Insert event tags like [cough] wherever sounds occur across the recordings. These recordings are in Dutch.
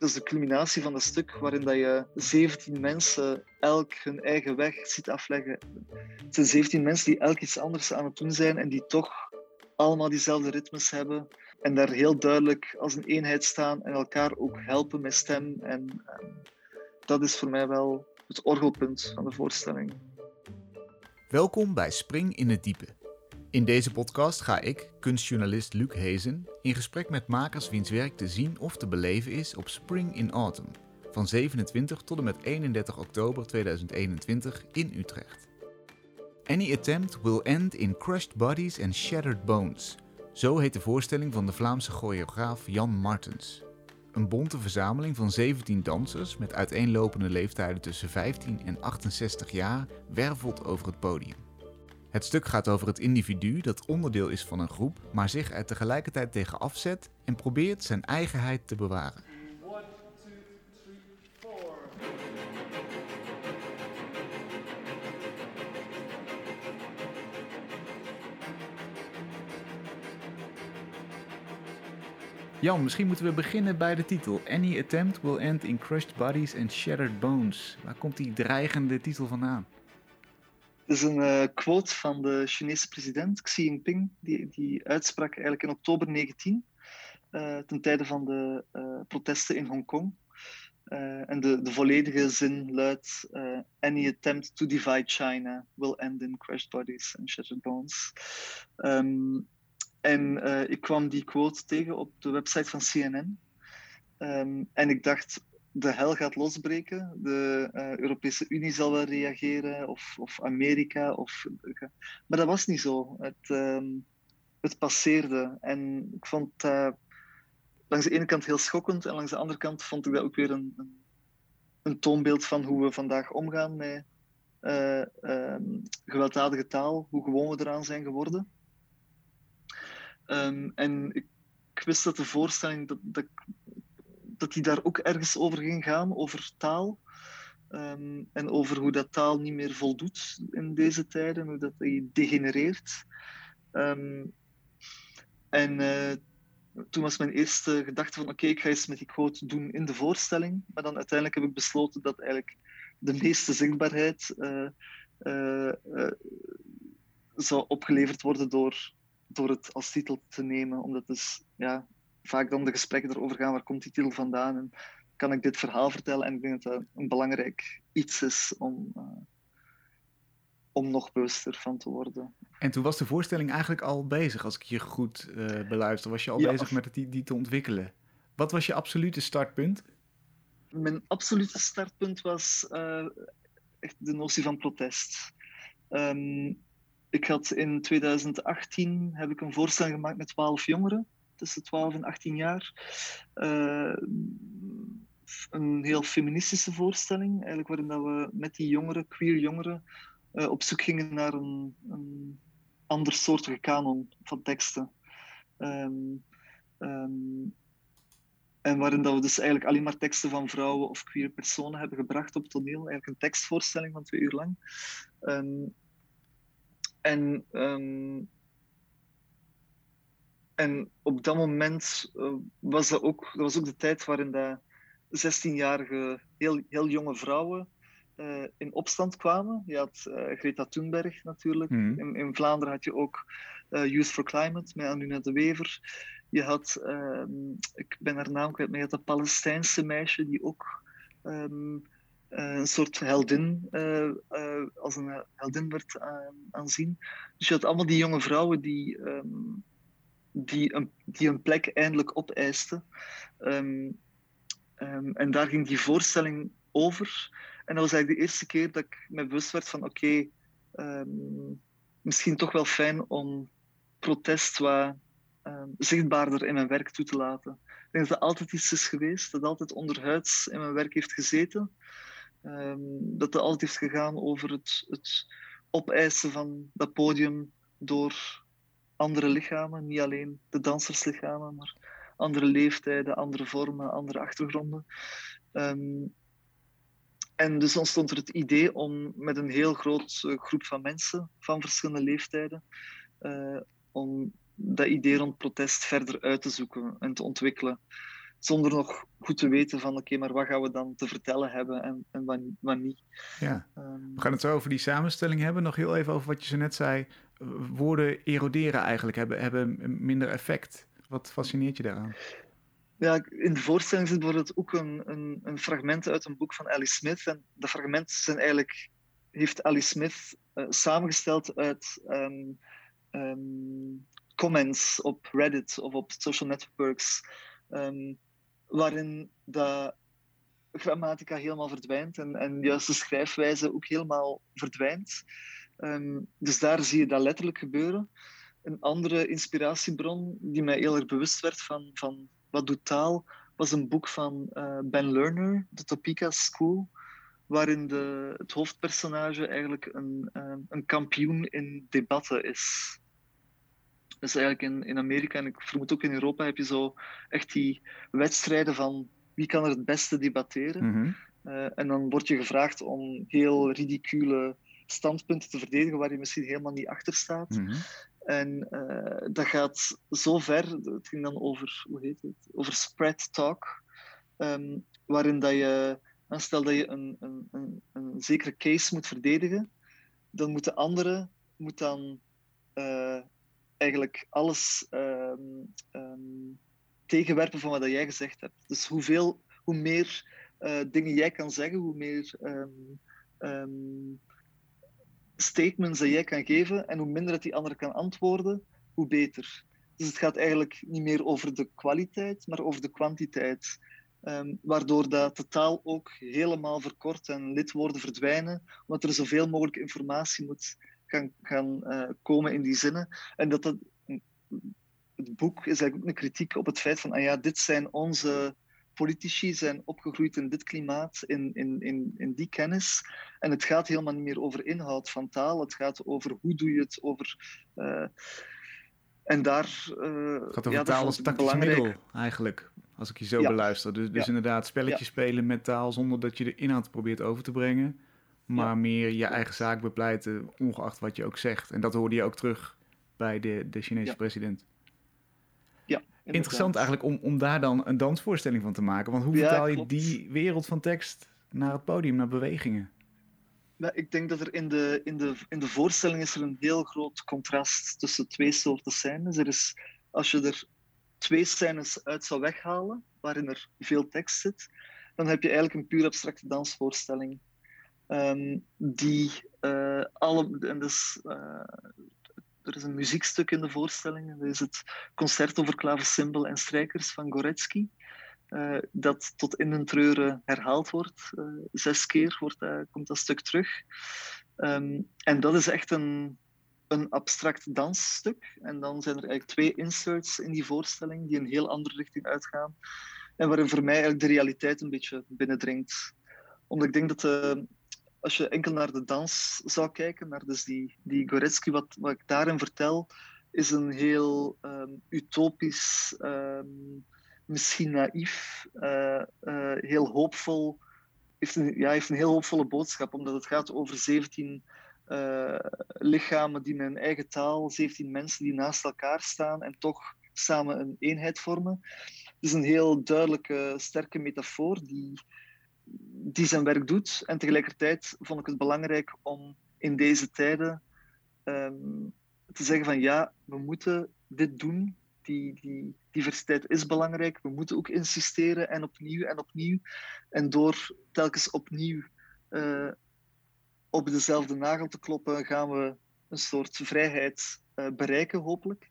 dat is de culminatie van dat stuk waarin dat je 17 mensen elk hun eigen weg ziet afleggen. Het zijn 17 mensen die elk iets anders aan het doen zijn en die toch allemaal diezelfde ritmes hebben en daar heel duidelijk als een eenheid staan en elkaar ook helpen met stem. En, en dat is voor mij wel het orgelpunt van de voorstelling. Welkom bij Spring in het Diepe. In deze podcast ga ik, kunstjournalist Luc Hezen, in gesprek met makers wiens werk te zien of te beleven is op Spring in Autumn van 27 tot en met 31 oktober 2021 in Utrecht. Any attempt will end in crushed bodies and shattered bones. Zo heet de voorstelling van de Vlaamse choreograaf Jan Martens. Een bonte verzameling van 17 dansers met uiteenlopende leeftijden tussen 15 en 68 jaar wervelt over het podium. Het stuk gaat over het individu dat onderdeel is van een groep, maar zich er tegelijkertijd tegen afzet en probeert zijn eigenheid te bewaren. Jan, misschien moeten we beginnen bij de titel. Any attempt will end in crushed bodies and shattered bones. Waar komt die dreigende titel vandaan? Is een uh, quote van de Chinese president Xi Jinping, die, die uitsprak eigenlijk in oktober 19, uh, eh, ten tijde van de uh, protesten in Hongkong. en de, de volledige zin luidt: Any attempt to divide China will end in crushed bodies and shattered bones. Um, en ik kwam die quote tegen op de website van CNN. Ehm, en ik dacht, de hel gaat losbreken. De uh, Europese Unie zal wel reageren, of, of Amerika. Of, maar dat was niet zo. Het, uh, het passeerde. En ik vond dat langs de ene kant heel schokkend, en langs de andere kant vond ik dat ook weer een, een, een toonbeeld van hoe we vandaag omgaan met uh, gewelddadige taal, hoe gewoon we eraan zijn geworden. Um, en ik, ik wist dat de voorstelling, dat, dat, dat die daar ook ergens over ging gaan, over taal. Um, en over hoe dat taal niet meer voldoet in deze tijden, hoe dat die degenereert. Um, en uh, toen was mijn eerste gedachte van oké, ik ga eens met die quote doen in de voorstelling. Maar dan uiteindelijk heb ik besloten dat eigenlijk de meeste zichtbaarheid uh, zou opgeleverd worden door, door het als titel te nemen. Omdat is, ja, vaak dan de gesprekken erover gaan, waar komt die titel vandaan en kan ik dit verhaal vertellen? En ik denk dat dat een belangrijk iets is om, uh, om nog bewuster van te worden. En toen was de voorstelling eigenlijk al bezig, als ik je goed uh, beluister. Was je al bezig met het die, die te ontwikkelen? Wat was je absolute startpunt? Mijn absolute startpunt was uh, echt de notie van protest. Um, ik had in 2018 heb ik een voorstelling gemaakt met twaalf jongeren tussen 12 en 18 jaar. Uh, een heel feministische voorstelling, eigenlijk waarin dat we met die jongeren, queer jongeren, uh, op zoek gingen naar een, een andersoortige kanon van teksten. Um, um, en waarin dat we dus eigenlijk alleen maar teksten van vrouwen of queer personen hebben gebracht op toneel. Eigenlijk een tekstvoorstelling van twee uur lang. Um, en en op dat moment uh, was dat ook, dat was ook de tijd waarin de 16-jarige, heel, heel jonge vrouwen uh, in opstand kwamen. Je had uh, Greta Thunberg natuurlijk. Mm. In, in, Vlaanderen had je ook Youth for Climate met Anuna de Wever. Je had, ehm, ik ben haar naam kwijt, maar je had dat Palestijnse meisje die ook um, een soort heldin, als een heldin werd aanzien. Dus je had allemaal die jonge vrouwen die um, die een, die een plek eindelijk opeiste. Um, um, en daar ging die voorstelling over. En dat was eigenlijk de eerste keer dat ik me bewust werd van oké, um, misschien toch wel fijn om protest wat zichtbaarder in mijn werk toe te laten. Ik denk dat dat altijd iets is geweest, dat altijd onderhuids in mijn werk heeft gezeten. dat het altijd heeft gegaan over het, het opeisen van dat podium door andere lichamen, niet alleen de danserslichamen, maar andere leeftijden, andere vormen, andere achtergronden. Um, en dus ontstond er het idee om met een heel groot uh, groep van mensen van verschillende leeftijden, uh, om dat idee rond protest verder uit te zoeken en te ontwikkelen. zonder nog goed te weten van oké, maar wat gaan we dan te vertellen hebben en, en wat, wat niet. Ja. Ehm, we gaan het zo over die samenstelling hebben. Nog heel even over wat je zo net zei. Woorden eroderen eigenlijk, hebben, hebben minder effect. Wat fascineert je daaraan? Ja, in de voorstelling zit bijvoorbeeld ook een, een, een fragment uit een boek van Alice Smith. En de fragmenten zijn eigenlijk, heeft Alice Smith uh, samengesteld uit um, um, comments op Reddit of op social networks. Um, waarin de grammatica helemaal verdwijnt en, en juist de schrijfwijze ook helemaal verdwijnt. Um, dus daar zie je dat letterlijk gebeuren. Een andere inspiratiebron die mij heel erg bewust werd van, van wat doet taal, was een boek van uh, Ben Lerner, de Topeka School, waarin de, het hoofdpersonage eigenlijk een, uh, een kampioen in debatten is. Dus eigenlijk in, in Amerika en ik vermoed ook in Europa heb je zo echt die wedstrijden van wie kan er het beste debatteren. Mm en dan word je gevraagd om heel ridicule standpunten te verdedigen waar je misschien helemaal niet achter staat. Mhm. En uh, dat gaat zo ver, het ging dan over, hoe heet het, over spread talk, um, waarin dat je, stel dat je een, een, een, een, zekere case moet verdedigen, dan moet de andere moet dan uh, eigenlijk alles um, um, tegenwerpen van wat jij gezegd hebt. Dus hoeveel, hoe meer uh, dingen jij kan zeggen, hoe meer um, statements dat jij kan geven en hoe minder dat die andere kan antwoorden, hoe beter. Dus het gaat eigenlijk niet meer over de kwaliteit, maar over de kwantiteit. waardoor dat de taal ook helemaal verkort en lidwoorden verdwijnen, omdat er zoveel mogelijk informatie moet gaan, uh, komen in die zinnen. En dat het, het boek is eigenlijk ook een kritiek op het feit van, ah ja, dit zijn onze politici, zijn opgegroeid in dit klimaat, in, in, in, in die kennis. En het gaat helemaal niet meer over inhoud van taal, het gaat over hoe doe je het, over... Uh, en daar... Uh, het gaat over ja, taal als tactisch middel, eigenlijk, als ik je zo ja. beluister. Dus, dus ja. inderdaad, spelletjes spelen met taal zonder dat je de inhoud probeert over te brengen maar meer je eigen zaak bepleiten, ongeacht wat je ook zegt. En dat hoorde je ook terug bij de, de Chinese president. Interessant eigenlijk om, om daar dan een dansvoorstelling van te maken. Want hoe vertaal je die wereld van tekst naar het podium, naar bewegingen? Ja, ik denk dat er in de, in, de, in de voorstelling is er een heel groot contrast tussen twee soorten scènes. Er is, als je er twee scènes uit zou weghalen, waarin er veel tekst zit, dan heb je eigenlijk een puur abstracte dansvoorstelling. Um, die uh, alle. En dus, uh, er is een muziekstuk in de voorstelling. Dat is het concert over klaversymbol en strijkers van Goretzky. Uh, dat tot in een treuren herhaald wordt. zes keer wordt, komt dat stuk terug. Um, en dat is echt een, een abstract dansstuk. En dan zijn er eigenlijk twee inserts in die voorstelling die een heel andere richting uitgaan. En waarin voor mij eigenlijk de realiteit een beetje binnendringt. Omdat ik denk dat de, als je enkel naar de dans zou kijken, naar dus die, die wat, wat ik daarin vertel, is een heel um, utopisch, um, misschien naïef, uh, uh, heel hoopvol, heeft een, ja, heeft een heel hoopvolle boodschap, omdat het gaat over 17 uh, lichamen die met een eigen taal, 17 mensen die naast elkaar staan en toch samen een eenheid vormen. Het is een heel duidelijke, sterke metafoor die die zijn werk doet. En tegelijkertijd vond ik het belangrijk om in deze tijden um, te zeggen van ja, we moeten dit doen. Die, die diversiteit is belangrijk. We moeten ook insisteren en opnieuw en opnieuw. En door telkens opnieuw uh, op dezelfde nagel te kloppen, gaan we een soort vrijheid uh, bereiken, hopelijk.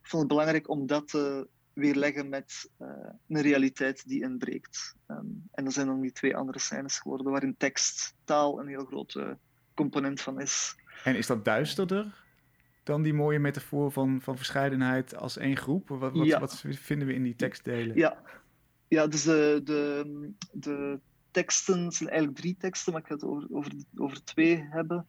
Ik vond het belangrijk om dat te weerleggen met uh, een realiteit die inbreekt. Um, en dat zijn dan die twee andere scènes geworden, waarin tekst, taal een heel grote component van is. En is dat duisterder dan die mooie metafoor van, van verscheidenheid als één groep? Wat, wat, ja. wat vinden we in die tekstdelen? Ja, ja dus de, de, de teksten zijn eigenlijk drie teksten, maar ik ga het over, over, over twee hebben.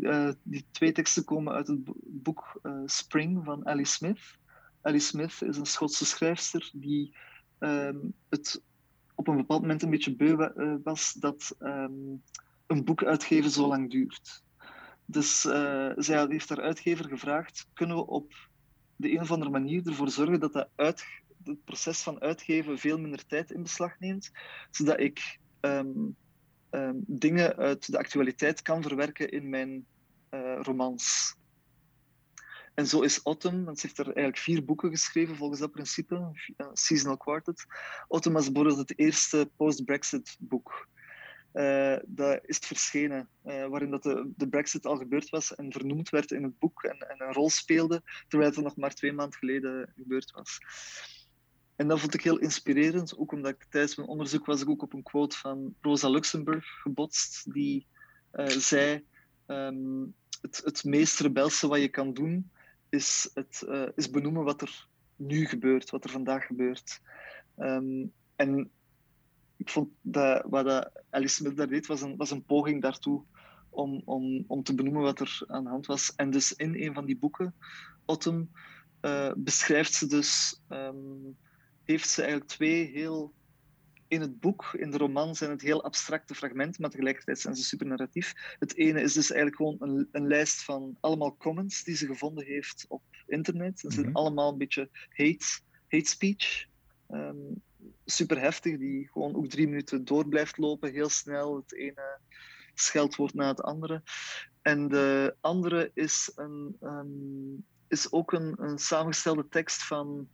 Uh, die twee teksten komen uit het boek uh, Spring van Alice Smith. Alice Smith is een Schotse schrijfster die um, het op een bepaald moment een beetje beu uh, was dat um, een boek uitgeven zo lang duurt. Dus uh, zij heeft haar uitgever gevraagd: kunnen we op de een of andere manier ervoor zorgen dat dat, het proces van uitgeven veel minder tijd in beslag neemt, zodat ik ehm, ehm, dingen uit de actualiteit kan verwerken in mijn uh, romans. En zo is Autumn, want ze heeft er eigenlijk vier boeken geschreven volgens dat principe, uh, Seasonal Quartet. Autumn was bijvoorbeeld het eerste post-Brexit boek. Uh, dat is verschenen, uh, waarin dat de, Brexit al gebeurd was en vernoemd werd in het boek en, en, een rol speelde, terwijl het nog maar twee maanden geleden gebeurd was. En dat vond ik heel inspirerend, ook omdat ik tijdens mijn onderzoek was ik ook op een quote van Rosa Luxemburg gebotst, die zei, um, het, het meest rebelse wat je kan doen, is, het, is benoemen wat er nu gebeurt, wat er vandaag gebeurt. Um, en ik vond dat wat Alice Smith daar deed, was een, was een poging daartoe om, om, om te benoemen wat er aan de hand was. En dus in een van die boeken, Autumn, uh, beschrijft ze dus, um, heeft ze eigenlijk twee heel, in het boek, in de roman, zijn het heel abstracte fragmenten, maar tegelijkertijd zijn ze super narratief. Het ene is dus eigenlijk gewoon een, een lijst van allemaal comments die ze gevonden heeft op internet. Ze zijn mm -hmm. allemaal een beetje hate, hate speech. Um, super heftig, die gewoon ook drie minuten door blijft lopen, heel snel. Het ene scheldwoord na het andere. En de andere is, een, um, is ook een, een samengestelde tekst van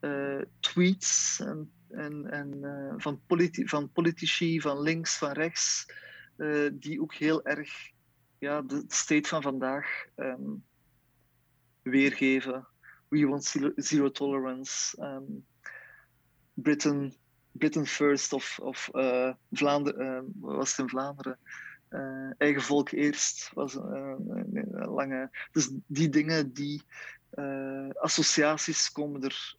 uh, tweets en, en, en uh, van, van politici, van links, van rechts, uh, die ook heel erg ja, de state van vandaag um, weergeven. We want zero, tolerance. Um, Britain, Britain First of, of uh, Vlaanderen, uh, was het in Vlaanderen? Eigen volk eerst was een lange. Dus die dingen, die associaties komen er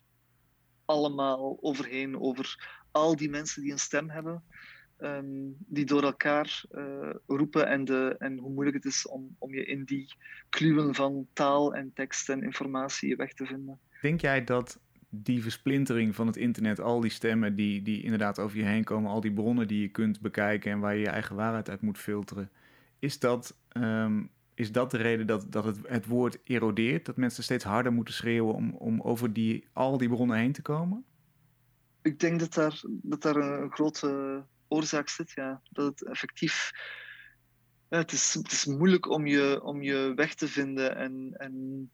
allemaal overheen, over al die mensen die een stem hebben, um, die door elkaar roepen en, de, en hoe moeilijk het is om, om je in die kluwen van taal en tekst en informatie weg te vinden. Denk jij dat die versplintering van het internet, al die stemmen die, die inderdaad over je heen komen, al die bronnen die je kunt bekijken en waar je je eigen waarheid uit moet filteren, is dat, um, is dat de reden dat, dat het, het woord erodeert? Dat mensen steeds harder moeten schreeuwen om, om over die, al die bronnen heen te komen? Ik denk dat daar, dat daar een grote oorzaak zit, ja. Dat het effectief. Het, is, is moeilijk om je, om je weg te vinden en, en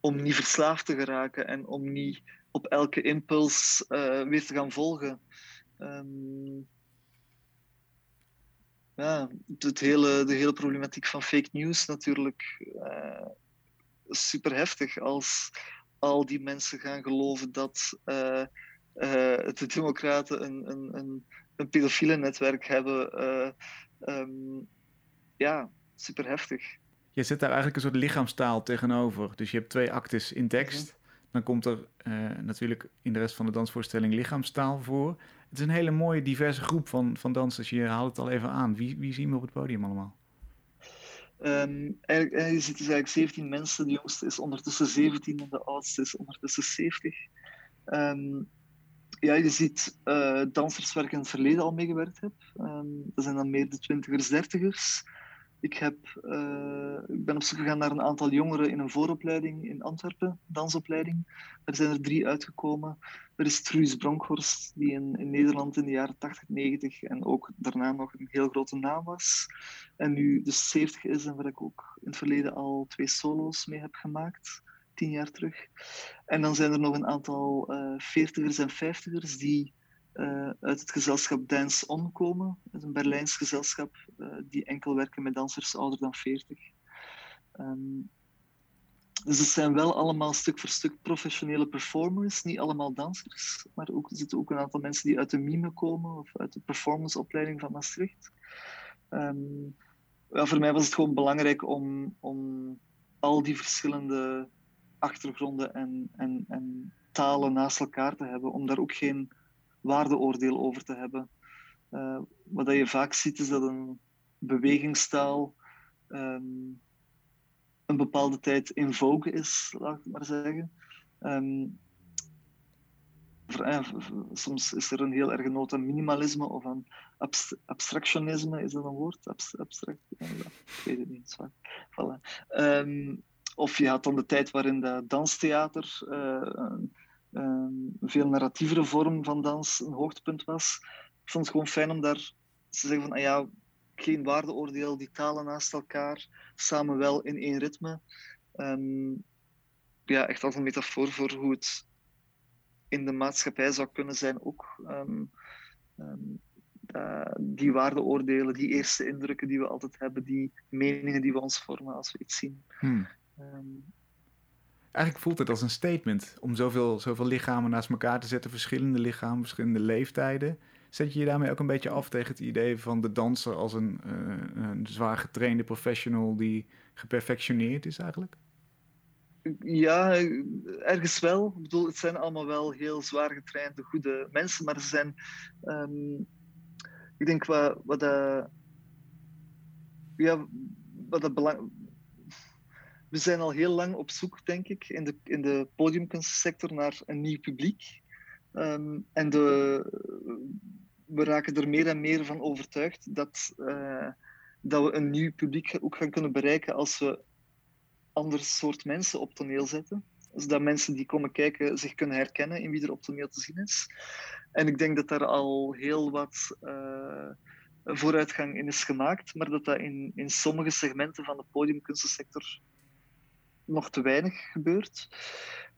om niet verslaafd te geraken en om niet op elke impuls uh, weer te gaan volgen. Um, ja, het hele, de hele problematiek van fake news natuurlijk uh, super heftig. Als al die mensen gaan geloven dat uh, de Democraten een, een, een, een pedofiele netwerk hebben. Um, ja, super heftig. Je zet daar eigenlijk een soort lichaamstaal tegenover. Dus je hebt twee actes in tekst. Dan komt er natuurlijk in de rest van de dansvoorstelling lichaamstaal voor. Het is een hele mooie, diverse groep van, van dansers. Je haalt het al even aan. Wie, wie zien we op het podium allemaal? Um, ziet dus eigenlijk 17 mensen. De jongste is ondertussen 17 en de oudste is ondertussen 70. Um, ja, je ziet uh, dansers waar ik in het verleden al mee gewerkt heb. Um, dat zijn dan meer de twintigers, dertigers. Ik, heb, uh, ik ben op zoek gegaan naar een aantal jongeren in een vooropleiding in Antwerpen, dansopleiding. Er zijn er drie uitgekomen. Er is Truus Bronkhorst, die in, in Nederland in de jaren 80, 90 en ook daarna nog een heel grote naam was. En nu dus 70 is en waar ik ook in het verleden al twee solo's mee heb gemaakt, tien jaar terug. En dan zijn er nog een aantal uh, veertigers en vijftigers die uh, uit het gezelschap Dance On komen. Dat is een Berlijns gezelschap uh, die enkel werken met dansers ouder dan 40. Um, dus het zijn wel allemaal stuk voor stuk professionele performers, niet allemaal dansers, maar ook, er zitten ook een aantal mensen die uit de mime komen of uit de performanceopleiding van Maastricht. Um, ja, voor mij was het gewoon belangrijk om, om al die verschillende achtergronden en, en, en talen naast elkaar te hebben, om daar ook geen waardeoordeel over te hebben. Uh, wat je vaak ziet is dat een bewegingstaal um, een bepaalde tijd in vogue is, laat ik maar zeggen. Um, soms is er een heel erge noot aan minimalisme of aan abst abstractionisme, is dat een woord? Abst abstract? Ik weet het niet. Voilà. Um, of je had dan de tijd waarin de danstheater een veel narratievere vorm van dans een hoogtepunt was. Ik vond het gewoon fijn om daar te zeggen van, ah ja, geen waardeoordeel, die talen naast elkaar, samen wel in één ritme. Ehm, ja, echt als een metafoor voor hoe het in de maatschappij zou kunnen zijn ook. Um, uh, die waardeoordelen, die eerste indrukken die we altijd hebben, die meningen die we ons vormen als we iets zien. Hmm. Eigenlijk voelt het als een statement om zoveel, zoveel lichamen naast elkaar te zetten, verschillende lichamen, verschillende leeftijden. Zet je je daarmee ook een beetje af tegen het idee van de danser als een, uh, een zwaar getrainde professional die geperfectioneerd is eigenlijk? Ja, ergens wel. Ik bedoel, het zijn allemaal wel heel zwaar getrainde, goede mensen, maar ze zijn. Um, ik denk wat, wat dat. Ja, wat dat belang. We zijn al heel lang op zoek, denk ik, in de, in de podiumkunstsector naar een nieuw publiek. Um, en de, we raken er meer en meer van overtuigd dat, uh, dat we een nieuw publiek ook gaan kunnen bereiken als we ander soort mensen op toneel zetten. Zodat mensen die komen kijken zich kunnen herkennen in wie er op toneel te zien is. En ik denk dat daar al heel wat uh, vooruitgang in is gemaakt, maar dat dat in, in sommige segmenten van de podiumkunstensector nog te weinig gebeurt.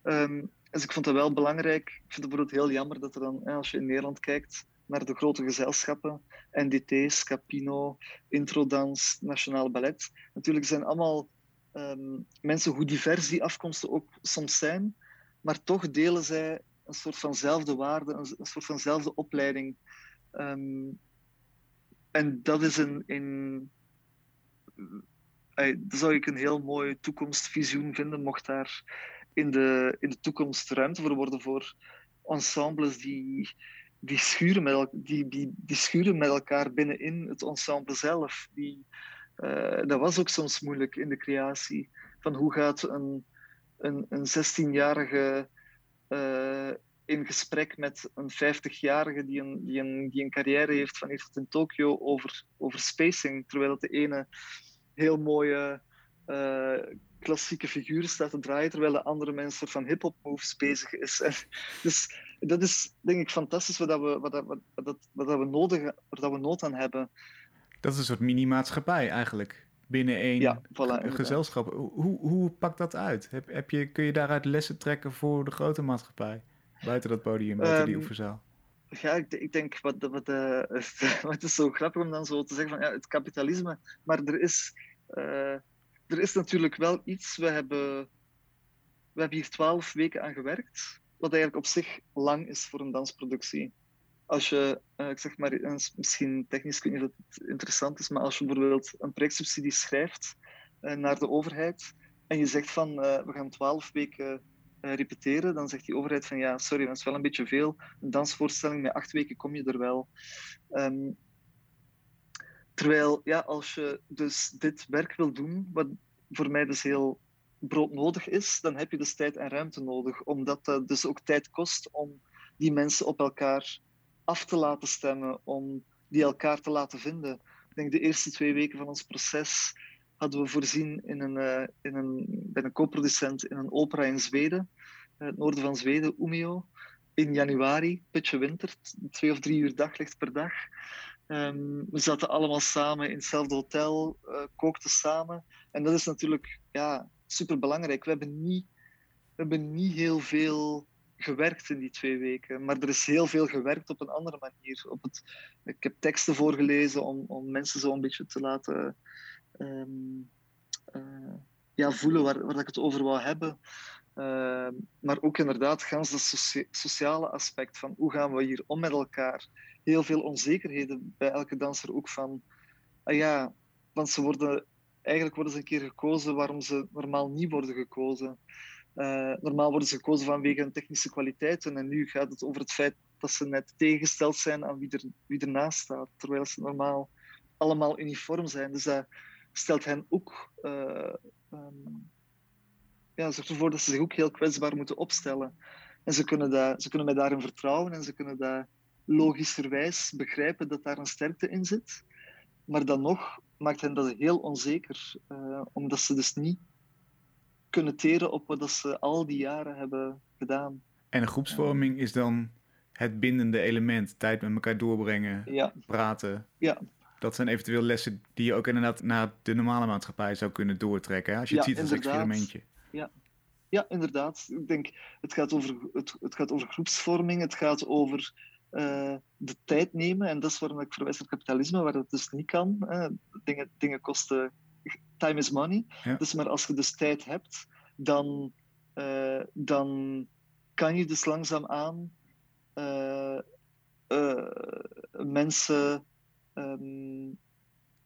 Um, dus ik vond dat wel belangrijk. Ik vind het bijvoorbeeld heel jammer dat er dan, als je in Nederland kijkt, naar de grote gezelschappen, NDT, Scapino, Introdans, Nationale Ballet. Natuurlijk zijn allemaal um, mensen, hoe divers die afkomsten ook soms zijn, maar toch delen zij een soort vanzelfde waarde, een, een soort vanzelfde opleiding. Um, en dat is een, in, dat zou ik een heel mooi toekomstvisioen vinden, mocht daar in de, in de toekomst ruimte voor worden voor ensembles die, die, schuren met, die, die, die schuren met elkaar binnenin het ensemble zelf. Die, uh, dat was ook soms moeilijk in de creatie. Van hoe gaat een, een, een 16-jarige uh, in gesprek met een 50-jarige die een, die, een, die een carrière heeft van tot in Tokio over, over spacing, terwijl dat de ene heel mooie uh, klassieke figuren staat te draaien, terwijl de andere mensen van hip-hop moves bezig is. En dus dat is denk ik fantastisch wat, dat we, wat, dat, wat, dat, wat dat we nodig wat dat we nood aan hebben. Dat is een soort mini-maatschappij eigenlijk. Binnen één ja, voilà, gezelschap. Hoe, hoe pakt dat uit? Heb, heb je, kun je daaruit lessen trekken voor de grote maatschappij? Buiten dat podium, buiten um, die ehm, oefenzaal. Ja, ik, ik, denk, wat, wat, [laughs] uh, het is zo grappig om dan zo te zeggen van ja, het kapitalisme. Maar er is, uh, er is natuurlijk wel iets. We hebben, we hebben hier twaalf weken aan gewerkt. Wat eigenlijk op zich lang is voor een dansproductie als je, uh, ik zeg maar, misschien technisch je dat het interessant is, maar als je bijvoorbeeld een projectsubsidie schrijft uh, naar de overheid en je zegt van we gaan twaalf weken repeteren, dan zegt die overheid van ja, sorry, dat is wel een beetje veel. Een dansvoorstelling met acht weken kom je er wel. Um, terwijl, ja, als je dus dit werk wil doen, wat voor mij dus heel broodnodig is, dan heb je dus tijd en ruimte nodig, omdat dat dus ook tijd kost om die mensen op elkaar af te laten stemmen, om die elkaar te laten vinden. Ik denk de eerste twee weken van ons proces hadden we voorzien in een, uh, in een, bij een co-producent in een opera in Zweden, uh, het noorden van Zweden, Umeå, in januari, pitje winter, twee of drie uur daglicht per dag. Um, we zaten allemaal samen in hetzelfde hotel, uh, kookten samen. En dat is natuurlijk ja, super belangrijk. We hebben niet, we hebben niet heel veel gewerkt in die twee weken. Maar er is heel veel gewerkt op een andere manier. Op het, ik heb teksten voorgelezen om, om mensen zo een beetje te laten um, uh, ja, voelen waar, waar ik het over wou hebben. Uh, maar ook inderdaad, gans dat sociale aspect van hoe gaan we hier om met elkaar. Heel veel onzekerheden bij elke danser ook van, ah ja, want ze worden, eigenlijk worden ze een keer gekozen waarom ze normaal niet worden gekozen. Uh, normaal worden ze gekozen vanwege hun technische kwaliteiten en nu gaat het over het feit dat ze net tegengesteld zijn aan wie, er, wie ernaast staat, terwijl ze normaal allemaal uniform zijn. Dus dat stelt hen ook, uh, um, ja, zorgt ervoor dat ze zich ook heel kwetsbaar moeten opstellen. En ze kunnen, dat, ze kunnen mij daarin vertrouwen en ze kunnen dat logischerwijs begrijpen dat daar een sterkte in zit. Maar dan nog maakt hen dat heel onzeker, uh, omdat ze dus niet kunnen teren op wat ze al die jaren hebben gedaan. En een groepsvorming is dan het bindende element. Tijd met elkaar doorbrengen, Ja, praten. ja, Dat zijn eventueel lessen die je ook inderdaad naar de normale maatschappij zou kunnen doortrekken. hè? Als je het ziet als inderdaad. experimentje. Ja, inderdaad. Ik denk, het gaat over, het, het gaat over groepsvorming, het gaat over eh, de tijd nemen. En dat is waarom ik verwijs naar kapitalisme, waar dat dus niet kan. hè. Dingen, dingen kosten... Time is money. Ja. Dus maar als je dus tijd hebt, dan, eh, dan kan je dus langzaamaan eh eh, mensen ehm,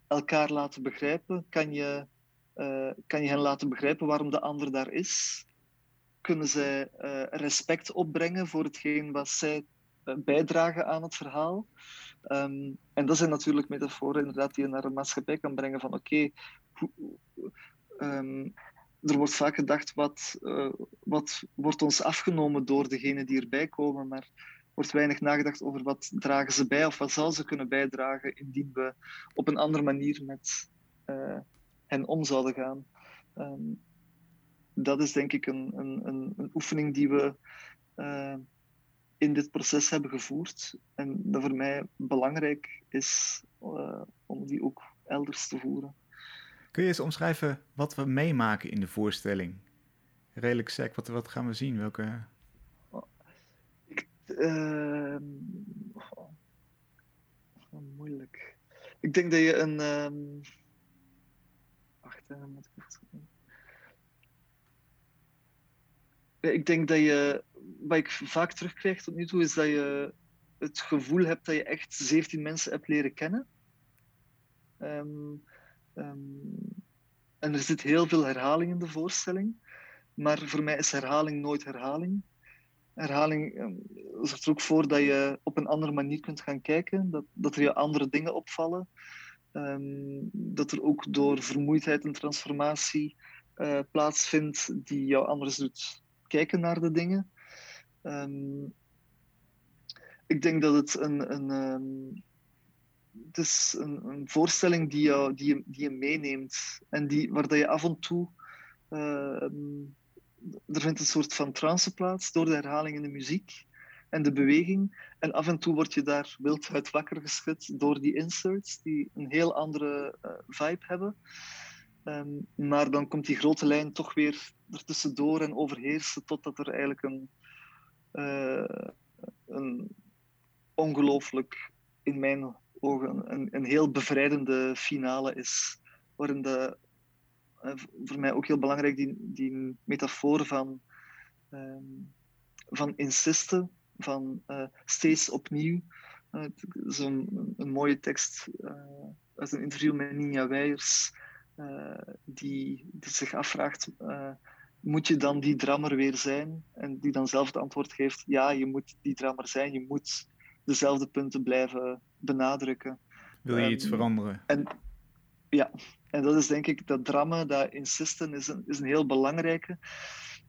elkaar laten begrijpen. Kan je, eh, kan je hen laten begrijpen waarom de ander daar is? Kunnen zij eh, respect opbrengen voor hetgeen wat zij eh, bijdragen aan het verhaal? Ehm, en dat zijn natuurlijk metaforen inderdaad, die je naar een maatschappij kan brengen van oké, ehm, er wordt vaak gedacht wat, wat wordt ons afgenomen door degenen die erbij komen, maar wordt weinig nagedacht over wat dragen ze bij of wat zou ze kunnen bijdragen indien we op een andere manier met hen om zouden gaan. Ehm, dat is denk ik een, een, een, een oefening die we eh, in dit proces hebben gevoerd en dat voor mij belangrijk is eh, om die ook elders te voeren. Kun je eens omschrijven wat we meemaken in de voorstelling? Redelijk sec, wat, wat gaan we zien? Welke... Ehm, oh, moeilijk. Ik denk dat je een. ehm, Moet ik ik denk dat je. Wat ik vaak terugkrijg tot nu toe is dat je het gevoel hebt dat je echt 17 mensen hebt leren kennen. Ehm, ehm, en er zit heel veel herhaling in de voorstelling. Maar voor mij is herhaling nooit herhaling herhaling eh, zorgt er ook voor dat je op een andere manier kunt gaan kijken, dat, dat er je andere dingen opvallen, Ehm, dat er ook door vermoeidheid een transformatie eh, plaatsvindt die jou anders doet kijken naar de dingen. Ehm, ik denk dat het een, een, ehm, het is een, een voorstelling die, jou, die, je, die je meeneemt en die, waar je af en toe er vindt een soort van trance plaats door de herhaling in de muziek en de beweging. En af en toe word je daar wild uit wakker geschud door die inserts, die een heel andere eh, vibe hebben. Ehm, maar dan komt die grote lijn toch weer ertussendoor en overheersen totdat er eigenlijk een, eh, een ongelooflijk, in mijn ogen, een, een heel bevrijdende finale is. Waarin de, eh, voor mij ook heel belangrijk die, die metafoor van, ehm, van insisten, van eh, steeds opnieuw. Uh, Zo'n een, mooie tekst uh, uit een interview met Nina Weijers, die, die zich afvraagt: moet je dan die drammer weer zijn? En die dan zelf het antwoord geeft: ja, je moet die drammer zijn, je moet dezelfde punten blijven benadrukken. Wil je um, iets veranderen? En, ja, en dat is denk ik dat drama, dat insisten, is een, is een heel belangrijke.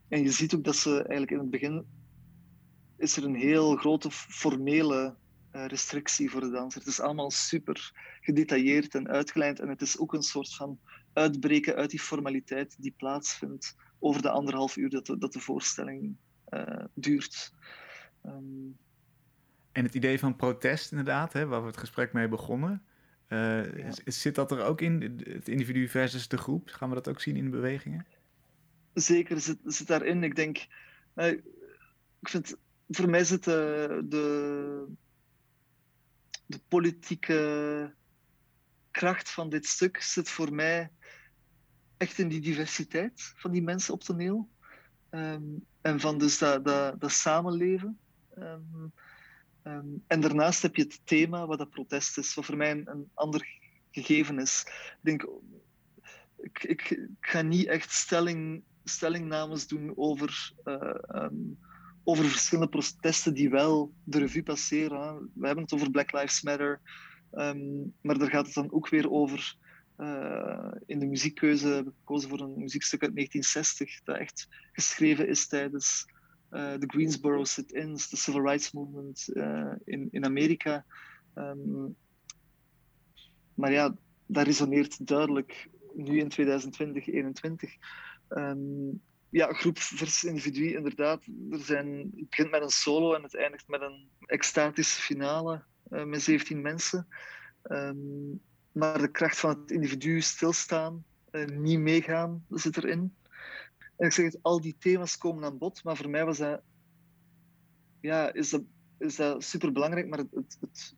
En je ziet ook dat ze eigenlijk in het begin is er een heel grote formele uh, restrictie voor de danser. Het is allemaal super gedetailleerd en uitgelijnd. En het is ook een soort van uitbreken uit die formaliteit die plaatsvindt over de anderhalf uur dat de, dat de voorstelling uh, duurt. Um, en het idee van protest, inderdaad, hè, waar we het gesprek mee begonnen. Uh, ja. Zit dat er ook in, het individu versus de groep? Gaan we dat ook zien in de bewegingen? Zeker, zit, zit daarin. Ik denk, uh, ik vind, voor mij zit de, de, de politieke kracht van dit stuk zit voor mij echt in die diversiteit van die mensen op toneel. Um, en van dus dat, dat, samenleven. Um, Um, en daarnaast heb je het thema, wat dat protest is, wat voor mij een, ander gegeven is. Ik denk, ik, ik, ga niet echt stelling, stellingnames doen over, um, over verschillende protesten die wel de revue passeren. We hebben het over Black Lives Matter, um, maar daar gaat het dan ook weer over. Uh, in de muziekkeuze heb ik gekozen voor een muziekstuk uit 1960, dat echt geschreven is tijdens uh, de Greensboro sit-ins, de civil rights movement uh, in, in Amerika. Um, maar ja, dat resoneert duidelijk nu in 2020, 2021. Um, ja, groep vers individuen, inderdaad. Er zijn, het begint met een solo en het eindigt met een extatische finale uh, met 17 mensen. Um, maar de kracht van het individu stilstaan, uh, niet meegaan, zit erin. En ik zeg het, al die thema's komen aan bod, maar voor mij was dat, ja, is dat, is dat super belangrijk. Maar het, het,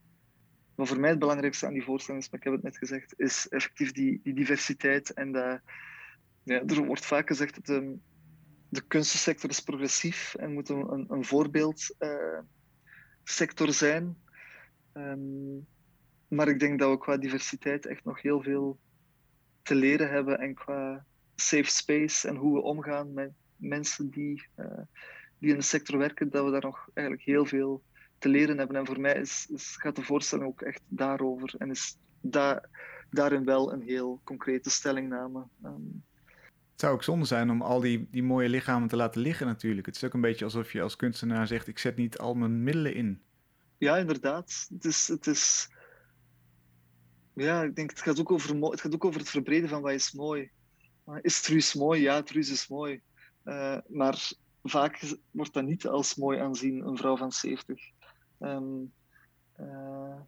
voor mij het belangrijkste aan die voorstelling is, maar ik heb het net gezegd, is effectief die, die diversiteit. En dat, ja, er wordt vaak gezegd dat de kunstensector is progressief en moet een, een, voorbeeldsector uh, zijn. Um, maar ik denk dat we qua diversiteit echt nog heel veel te leren hebben en qua safe space en hoe we omgaan met mensen die, die in de sector werken, dat we daar nog eigenlijk heel veel te leren hebben. En voor mij is, gaat de voorstelling ook echt daarover en is da daarin wel een heel concrete stellingname. Um, het zou ook zonde zijn om al die, die mooie lichamen te laten liggen natuurlijk. Het is ook een beetje alsof je als kunstenaar zegt, ik zet niet al mijn middelen in. Ja, inderdaad. Het is, het is ja, ik denk het gaat ook over, het gaat ook over het verbreden van wat is mooi. Is Truus mooi? Ja, Truus is mooi. Uh, maar vaak wordt dat niet als mooi aanzien, een vrouw van 70. Um, uh,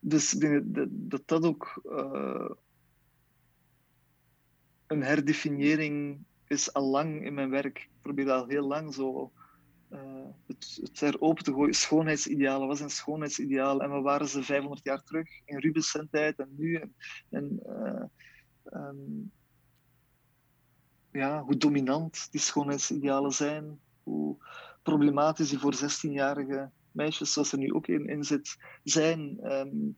dus ik denk dat dat, ook uh, een herdefiniëring is al lang in mijn werk. Ik probeer al heel lang zo uh, het, het er open te gooien. Schoonheidsidealen, wat zijn schoonheidsidealen? En we waren ze 500 jaar terug in Rubens tijd en nu? En, uh, um, ja, hoe dominant die schoonheidsidealen zijn, hoe problematisch die voor 16-jarige meisjes, zoals er nu ook in, zit, zijn. Um,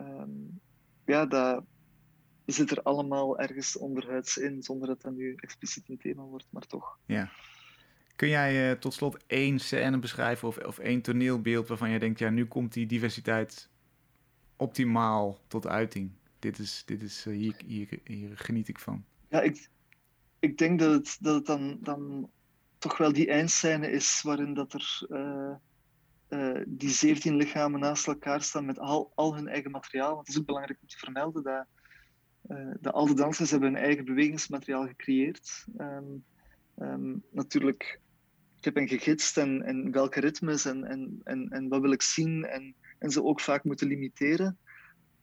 um, ja, dat zit er allemaal ergens onderhuids in, zonder dat dat nu expliciet een thema wordt, maar toch. Ja. Kun jij uh, tot slot één scène beschrijven of, of één toneelbeeld waarvan je denkt, ja, nu komt die diversiteit optimaal tot uiting? Dit is, dit is uh, hier, hier, hier, geniet ik van. Ja, ik, ik denk dat het, dat het dan, dan toch wel die eindscène is waarin dat er uh, die 17 lichamen naast elkaar staan met al, al hun eigen materiaal. Want het is ook belangrijk om te vermelden dat, dat al de dansers hebben hun eigen bewegingsmateriaal gecreëerd. Um, um, natuurlijk ik heb hen gegidst en, en welke ritmes en, en, en, en wat wil ik zien en, en ze ook vaak moeten limiteren.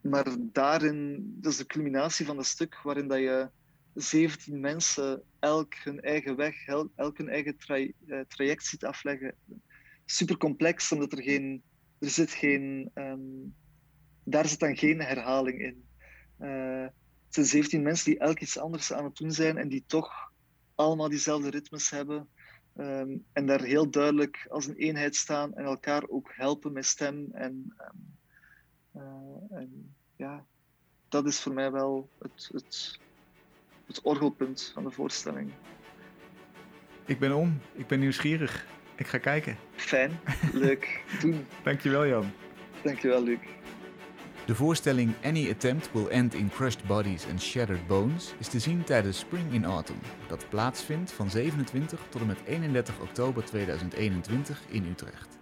Maar daarin, dat is de culminatie van het stuk waarin dat je 17 mensen elk hun eigen weg, elk hun eigen uh, traject ziet afleggen. Super complex, omdat er geen, er zit geen, um, daar zit dan geen herhaling in. Uh, zijn 17 mensen die elk iets anders aan het doen zijn en die toch allemaal diezelfde ritmes hebben. Um, en daar heel duidelijk als een eenheid staan en elkaar ook helpen met stem. En, um, uh, en ja, dat is voor mij wel het, het, het orgelpunt van de voorstelling. Ik ben om, ik ben nieuwsgierig. Ik ga kijken. Fijn, leuk, [laughs] doen. Dankjewel Jan. Dankjewel Luc. De voorstelling Any Attempt Will End in Crushed Bodies and Shattered Bones is te zien tijdens Spring in Autumn, dat plaatsvindt van 27 tot en met 31 oktober 2021 in Utrecht.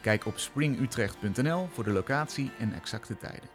Kijk op springutrecht.nl voor de locatie en exacte tijden.